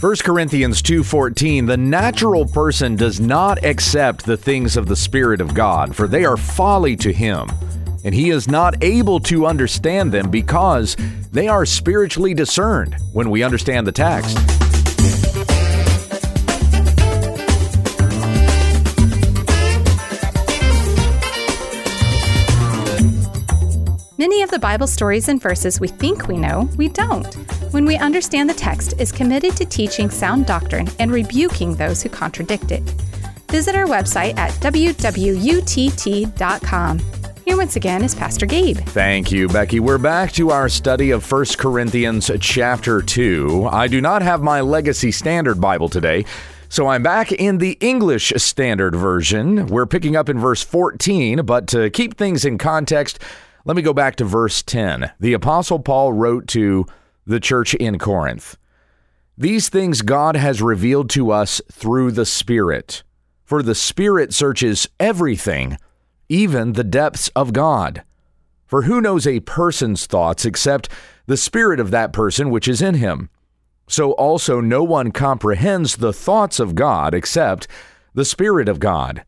1 Corinthians 2:14 The natural person does not accept the things of the spirit of God for they are folly to him and he is not able to understand them because they are spiritually discerned when we understand the text. The Bible stories and verses we think we know, we don't. When we understand the text is committed to teaching sound doctrine and rebuking those who contradict it. Visit our website at www.utt.com. Here once again is Pastor Gabe. Thank you, Becky. We're back to our study of 1 Corinthians chapter 2. I do not have my Legacy Standard Bible today. So I'm back in the English Standard Version. We're picking up in verse 14, but to keep things in context, let me go back to verse 10. The Apostle Paul wrote to the church in Corinth These things God has revealed to us through the Spirit. For the Spirit searches everything, even the depths of God. For who knows a person's thoughts except the Spirit of that person which is in him? So also no one comprehends the thoughts of God except the Spirit of God.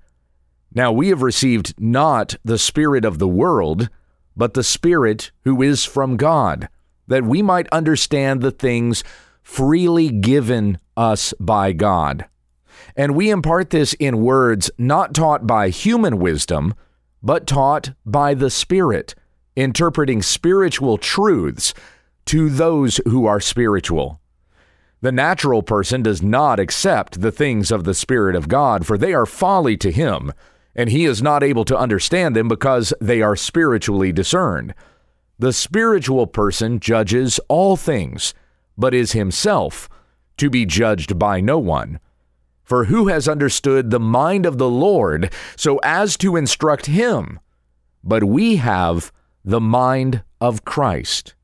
Now we have received not the Spirit of the world but the Spirit who is from God, that we might understand the things freely given us by God. And we impart this in words not taught by human wisdom, but taught by the Spirit, interpreting spiritual truths to those who are spiritual. The natural person does not accept the things of the Spirit of God, for they are folly to him and he is not able to understand them because they are spiritually discerned. The spiritual person judges all things, but is himself to be judged by no one. For who has understood the mind of the Lord so as to instruct him? But we have the mind of Christ.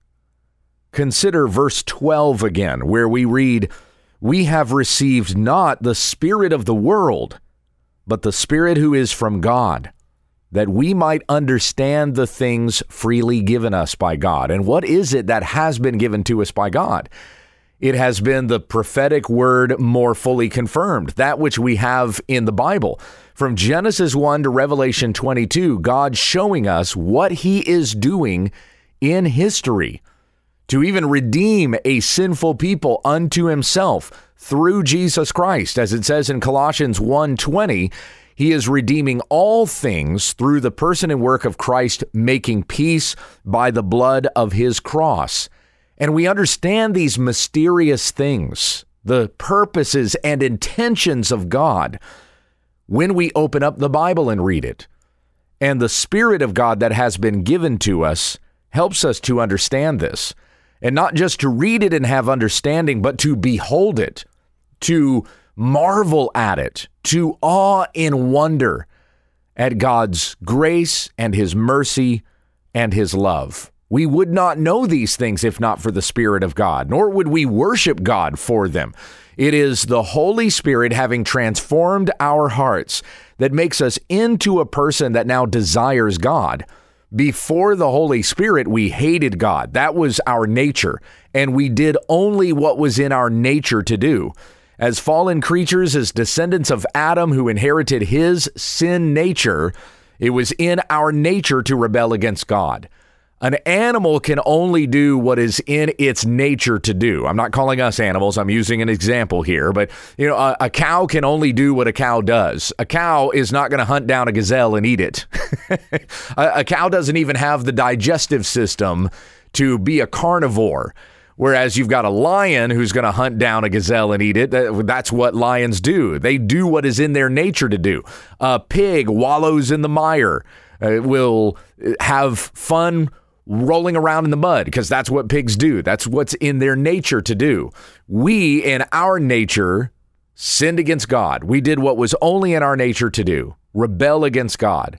Consider verse 12 again, where we read, We have received not the Spirit of the world but the Spirit who is from God, that we might understand the things freely given us by God. And what is it that has been given to us by God? It has been the prophetic word more fully confirmed, that which we have in the Bible. From Genesis 1 to Revelation 22, God showing us what he is doing in history to even redeem a sinful people unto himself through Jesus Christ. As it says in Colossians 1:20 he is redeeming all things through the person and work of Christ making peace by the blood of his cross. And we understand these mysterious things the purposes and intentions of God when we open up the Bible and read it. And the spirit of God that has been given to us helps us to understand this and not just to read it and have understanding, but to behold it, to marvel at it, to awe in wonder at God's grace and His mercy and His love. We would not know these things if not for the Spirit of God, nor would we worship God for them. It is the Holy Spirit having transformed our hearts that makes us into a person that now desires God. Before the Holy Spirit, we hated God. That was our nature, and we did only what was in our nature to do. As fallen creatures, as descendants of Adam who inherited his sin nature, it was in our nature to rebel against God. An animal can only do what is in its nature to do. I'm not calling us animals. I'm using an example here, but you know, a, a cow can only do what a cow does. A cow is not going to hunt down a gazelle and eat it. a, a cow doesn't even have the digestive system to be a carnivore. Whereas you've got a lion who's going to hunt down a gazelle and eat it. That's what lions do. They do what is in their nature to do. A pig wallows in the mire, uh, will have fun rolling around in the mud because that's what pigs do. That's what's in their nature to do. We, in our nature, sinned against God. We did what was only in our nature to do rebel against God.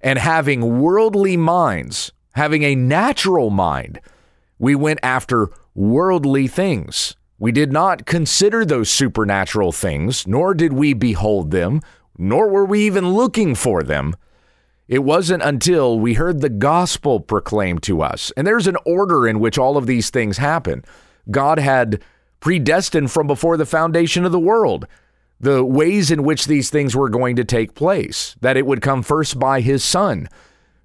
And having worldly minds, having a natural mind, we went after worldly things. We did not consider those supernatural things, nor did we behold them, nor were we even looking for them it wasn't until we heard the gospel proclaimed to us, and there's an order in which all of these things happen. God had predestined from before the foundation of the world. The ways in which these things were going to take place, that it would come first by his son,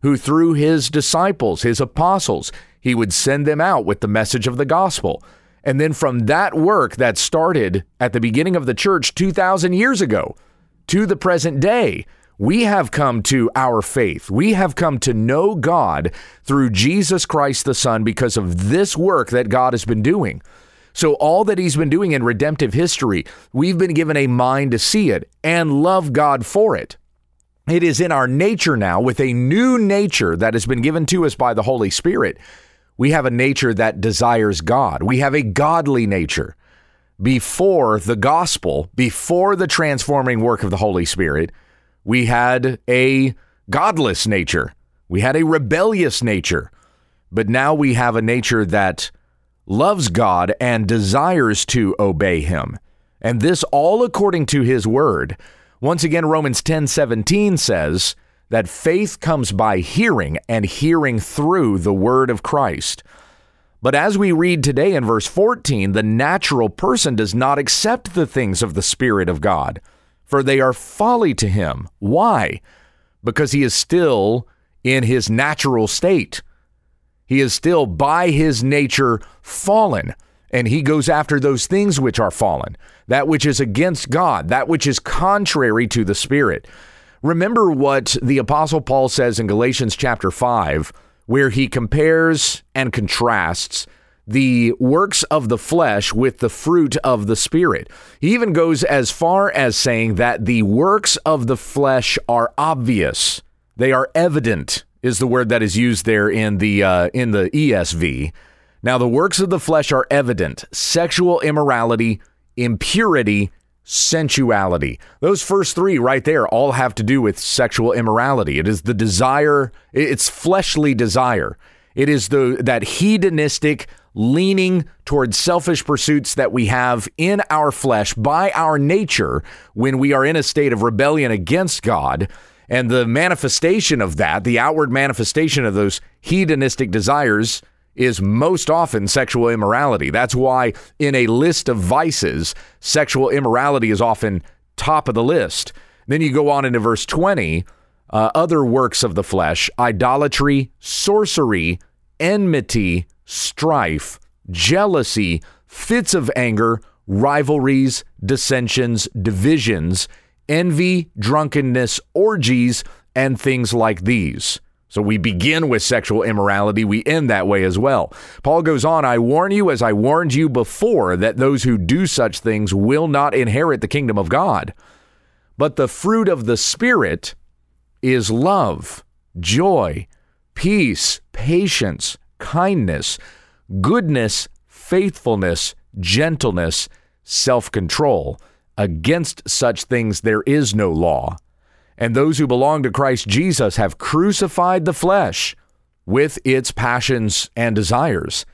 who through his disciples, his apostles, he would send them out with the message of the gospel. And then from that work that started at the beginning of the church 2,000 years ago to the present day, we have come to our faith. We have come to know God through Jesus Christ the Son because of this work that God has been doing. So, all that He's been doing in redemptive history, we've been given a mind to see it and love God for it. It is in our nature now, with a new nature that has been given to us by the Holy Spirit. We have a nature that desires God. We have a godly nature. Before the gospel, before the transforming work of the Holy Spirit, we had a godless nature. We had a rebellious nature. But now we have a nature that loves God and desires to obey him. And this all according to his word. Once again, Romans 10 17 says that faith comes by hearing, and hearing through the word of Christ. But as we read today in verse 14, the natural person does not accept the things of the Spirit of God for they are folly to him. Why? Because he is still in his natural state. He is still by his nature fallen, and he goes after those things which are fallen, that which is against God, that which is contrary to the Spirit. Remember what the Apostle Paul says in Galatians chapter 5, where he compares and contrasts the works of the flesh with the fruit of the Spirit. He even goes as far as saying that the works of the flesh are obvious, they are evident. Is the word that is used there in the uh, in the ESV. Now the works of the flesh are evident: sexual immorality, impurity, sensuality. Those first three right there all have to do with sexual immorality. It is the desire, it's fleshly desire. It is the that hedonistic leaning towards selfish pursuits that we have in our flesh by our nature when we are in a state of rebellion against God. And the manifestation of that, the outward manifestation of those hedonistic desires, is most often sexual immorality. That's why, in a list of vices, sexual immorality is often top of the list. Then you go on into verse 20 uh, other works of the flesh idolatry, sorcery, enmity, strife, jealousy, fits of anger, rivalries, dissensions, divisions, envy, drunkenness, orgies, and things like these. So we begin with sexual immorality, we end that way as well. Paul goes on, I warn you, as I warned you before, that those who do such things will not inherit the kingdom of God. But the fruit of the Spirit is love, joy, peace, patience kindness, goodness, faithfulness, gentleness, self control. Against such things there is no law. And those who belong to Christ Jesus have crucified the flesh with its passions and desires.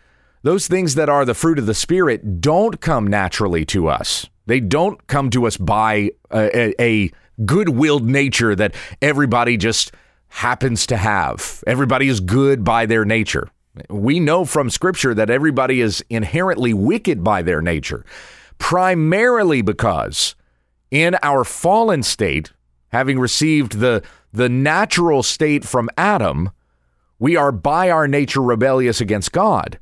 Those things that are the fruit of the Spirit don't come naturally to us. They don't come to us by a, a good willed nature that everybody just happens to have. Everybody is good by their nature. We know from Scripture that everybody is inherently wicked by their nature, primarily because in our fallen state, having received the, the natural state from Adam, we are by our nature rebellious against God.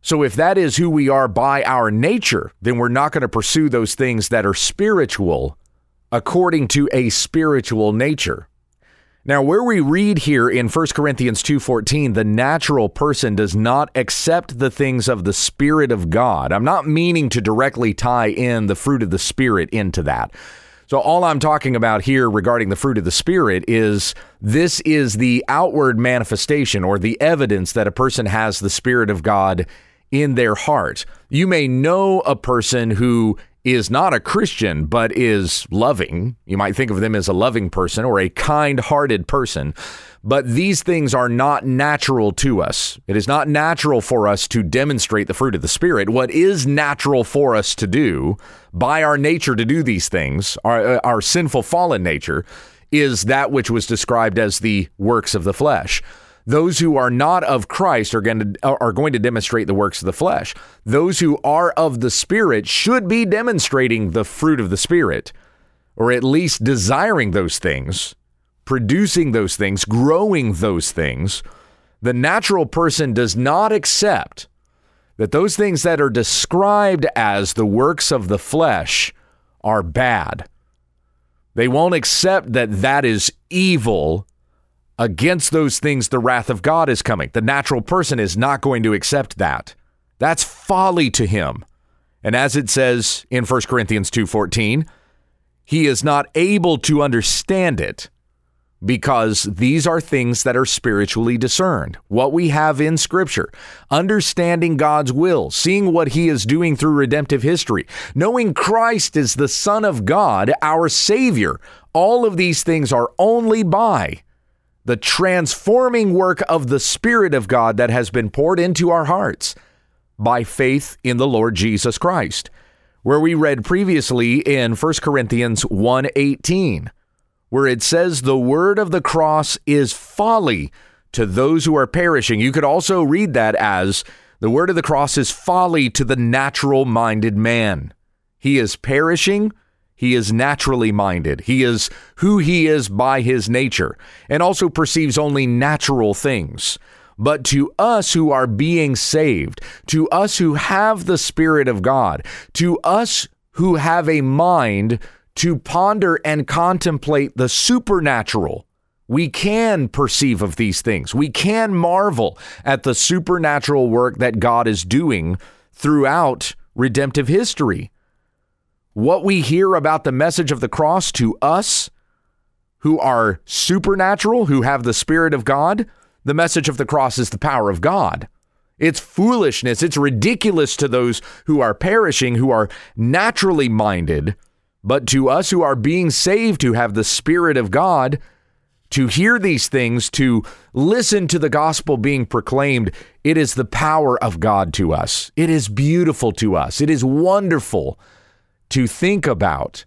So, if that is who we are by our nature, then we're not going to pursue those things that are spiritual according to a spiritual nature. Now, where we read here in 1 Corinthians 2:14, the natural person does not accept the things of the spirit of God. I'm not meaning to directly tie in the fruit of the spirit into that. So all I'm talking about here regarding the fruit of the spirit is this is the outward manifestation or the evidence that a person has the spirit of God in their heart. You may know a person who is not a Christian but is loving. You might think of them as a loving person or a kind hearted person. But these things are not natural to us. It is not natural for us to demonstrate the fruit of the Spirit. What is natural for us to do by our nature to do these things, our, uh, our sinful fallen nature, is that which was described as the works of the flesh. Those who are not of Christ are going to are going to demonstrate the works of the flesh. Those who are of the Spirit should be demonstrating the fruit of the Spirit, or at least desiring those things, producing those things, growing those things. The natural person does not accept that those things that are described as the works of the flesh are bad. They won't accept that that is evil against those things the wrath of God is coming. The natural person is not going to accept that. That's folly to him. And as it says in 1 Corinthians 2:14, he is not able to understand it because these are things that are spiritually discerned. What we have in Scripture, understanding God's will, seeing what He is doing through redemptive history, knowing Christ is the Son of God, our Savior, all of these things are only by the transforming work of the Spirit of God that has been poured into our hearts by faith in the Lord Jesus Christ. Where we read previously in 1 Corinthians 1:18, where it says the word of the cross is folly to those who are perishing. You could also read that as the word of the cross is folly to the natural minded man. He is perishing he is naturally minded. He is who he is by his nature and also perceives only natural things. But to us who are being saved, to us who have the Spirit of God, to us who have a mind to ponder and contemplate the supernatural, we can perceive of these things. We can marvel at the supernatural work that God is doing throughout redemptive history what we hear about the message of the cross to us who are supernatural, who have the Spirit of God, the message of the cross is the power of God. It's foolishness. It's ridiculous to those who are perishing, who are naturally minded. But to us who are being saved, who have the Spirit of God, to hear these things, to listen to the gospel being proclaimed, it is the power of God to us. It is beautiful to us. It is wonderful to think about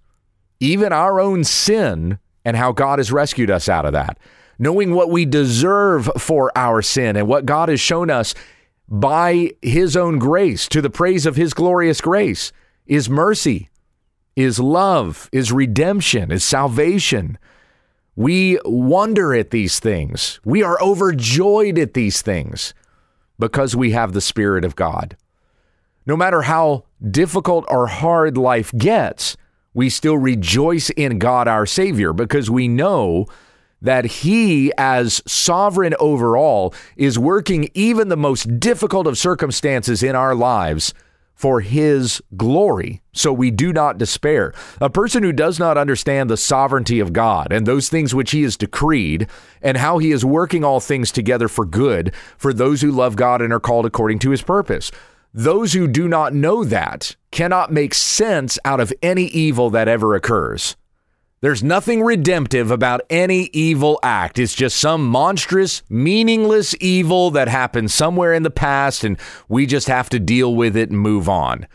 even our own sin and how God has rescued us out of that. Knowing what we deserve for our sin and what God has shown us by his own grace to the praise of his glorious grace is mercy, is love, is redemption, is salvation. We wonder at these things. We are overjoyed at these things because we have the Spirit of God. No matter how difficult or hard life gets, we still rejoice in God our Savior because we know that He, as sovereign over all, is working even the most difficult of circumstances in our lives for His glory. So we do not despair. A person who does not understand the sovereignty of God and those things which He has decreed and how He is working all things together for good for those who love God and are called according to His purpose. Those who do not know that cannot make sense out of any evil that ever occurs. There's nothing redemptive about any evil act. It's just some monstrous, meaningless evil that happened somewhere in the past, and we just have to deal with it and move on.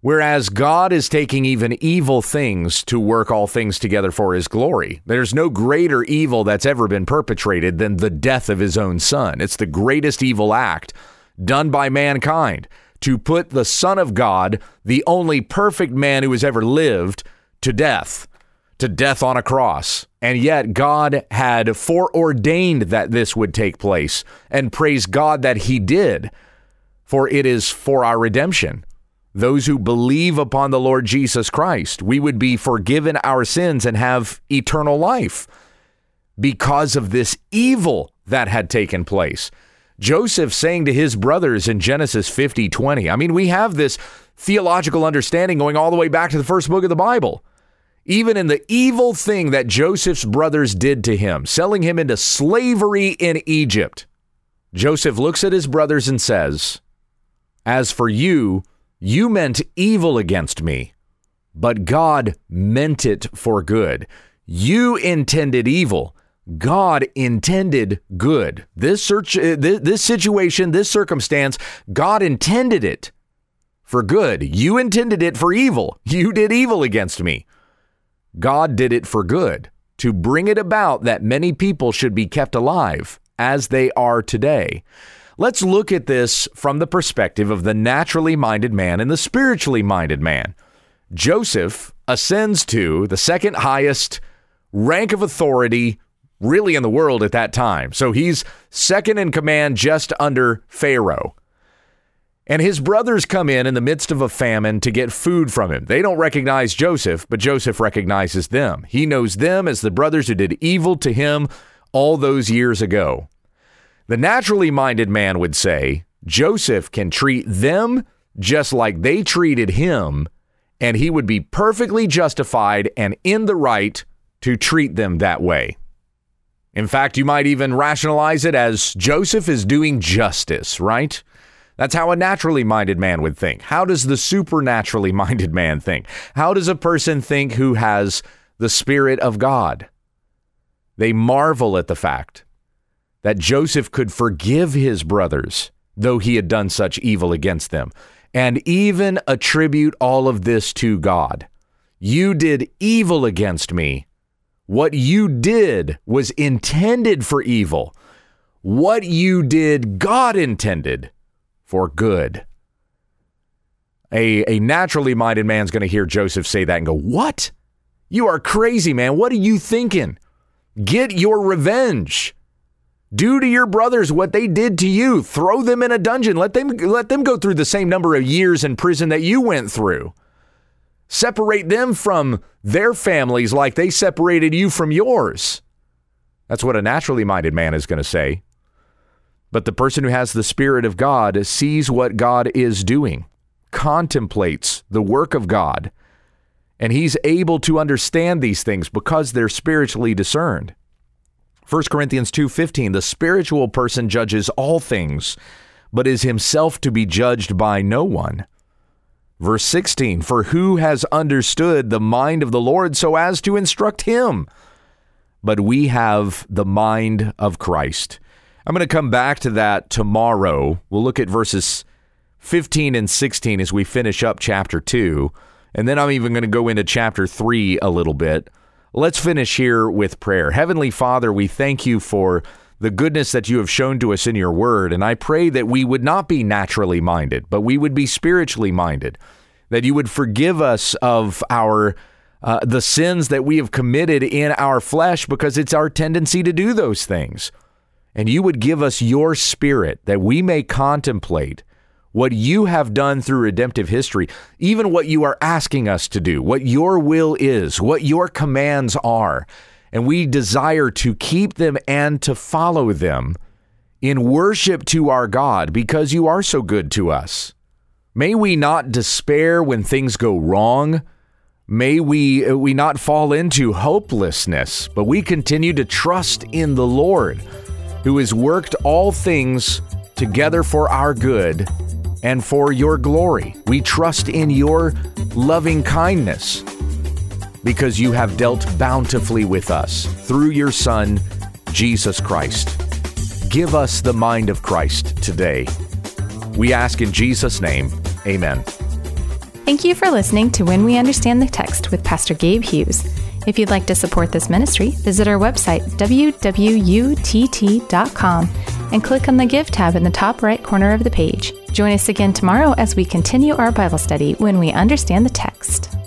Whereas God is taking even evil things to work all things together for his glory. There's no greater evil that's ever been perpetrated than the death of his own son. It's the greatest evil act done by mankind to put the Son of God, the only perfect man who has ever lived, to death, to death on a cross. And yet God had foreordained that this would take place, and praise God that He did, for it is for our redemption. Those who believe upon the Lord Jesus Christ, we would be forgiven our sins and have eternal life because of this evil that had taken place. Joseph saying to his brothers in Genesis 50 20. I mean, we have this theological understanding going all the way back to the first book of the Bible. Even in the evil thing that Joseph's brothers did to him, selling him into slavery in Egypt, Joseph looks at his brothers and says, As for you, you meant evil against me, but God meant it for good. You intended evil God intended good. This search, uh, this situation, this circumstance, God intended it for good. You intended it for evil. You did evil against me. God did it for good to bring it about that many people should be kept alive as they are today. Let's look at this from the perspective of the naturally minded man and the spiritually minded man. Joseph ascends to the second highest rank of authority really in the world at that time. So he's second in command just under Pharaoh. And his brothers come in in the midst of a famine to get food from him. They don't recognize Joseph, but Joseph recognizes them. He knows them as the brothers who did evil to him all those years ago. The naturally minded man would say Joseph can treat them just like they treated him, and he would be perfectly justified and in the right to treat them that way. In fact, you might even rationalize it as Joseph is doing justice, right? That's how a naturally minded man would think. How does the supernaturally minded man think? How does a person think who has the Spirit of God? They marvel at the fact that Joseph could forgive his brothers, though he had done such evil against them, and even attribute all of this to God. You did evil against me. What you did was intended for evil. What you did, God intended for good. A, a naturally minded man's going to hear Joseph say that and go, What? You are crazy, man. What are you thinking? Get your revenge. Do to your brothers what they did to you. Throw them in a dungeon. Let them let them go through the same number of years in prison that you went through. Separate them from their families like they separated you from yours. That's what a naturally minded man is going to say. But the person who has the Spirit of God sees what God is doing, contemplates the work of God, and he's able to understand these things because they're spiritually discerned. 1 Corinthians 2:15 The spiritual person judges all things but is himself to be judged by no one. Verse 16 For who has understood the mind of the Lord so as to instruct him? But we have the mind of Christ. I'm going to come back to that tomorrow. We'll look at verses 15 and 16 as we finish up chapter 2. And then I'm even going to go into chapter 3 a little bit. Let's finish here with prayer. Heavenly Father, we thank you for the goodness that you have shown to us in your word. And I pray that we would not be naturally minded, but we would be spiritually minded, that you would forgive us of our. Uh, the sins that we have committed in our flesh because it's our tendency to do those things and you would give us your spirit that we may contemplate what you have done through redemptive history, even what you are asking us to do, what your will is, what your commands are. And we desire to keep them and to follow them in worship to our God because you are so good to us. May we not despair when things go wrong. May we, uh, we not fall into hopelessness, but we continue to trust in the Lord who has worked all things together for our good and for your glory. We trust in your loving kindness because you have dealt bountifully with us through your Son, Jesus Christ. Give us the mind of Christ today. We ask in Jesus' name, amen. Thank you for listening to When We Understand the Text with Pastor Gabe Hughes. If you'd like to support this ministry, visit our website, wwutt.com, and click on the Give tab in the top right corner of the page. Join us again tomorrow as we continue our Bible study when we understand the text.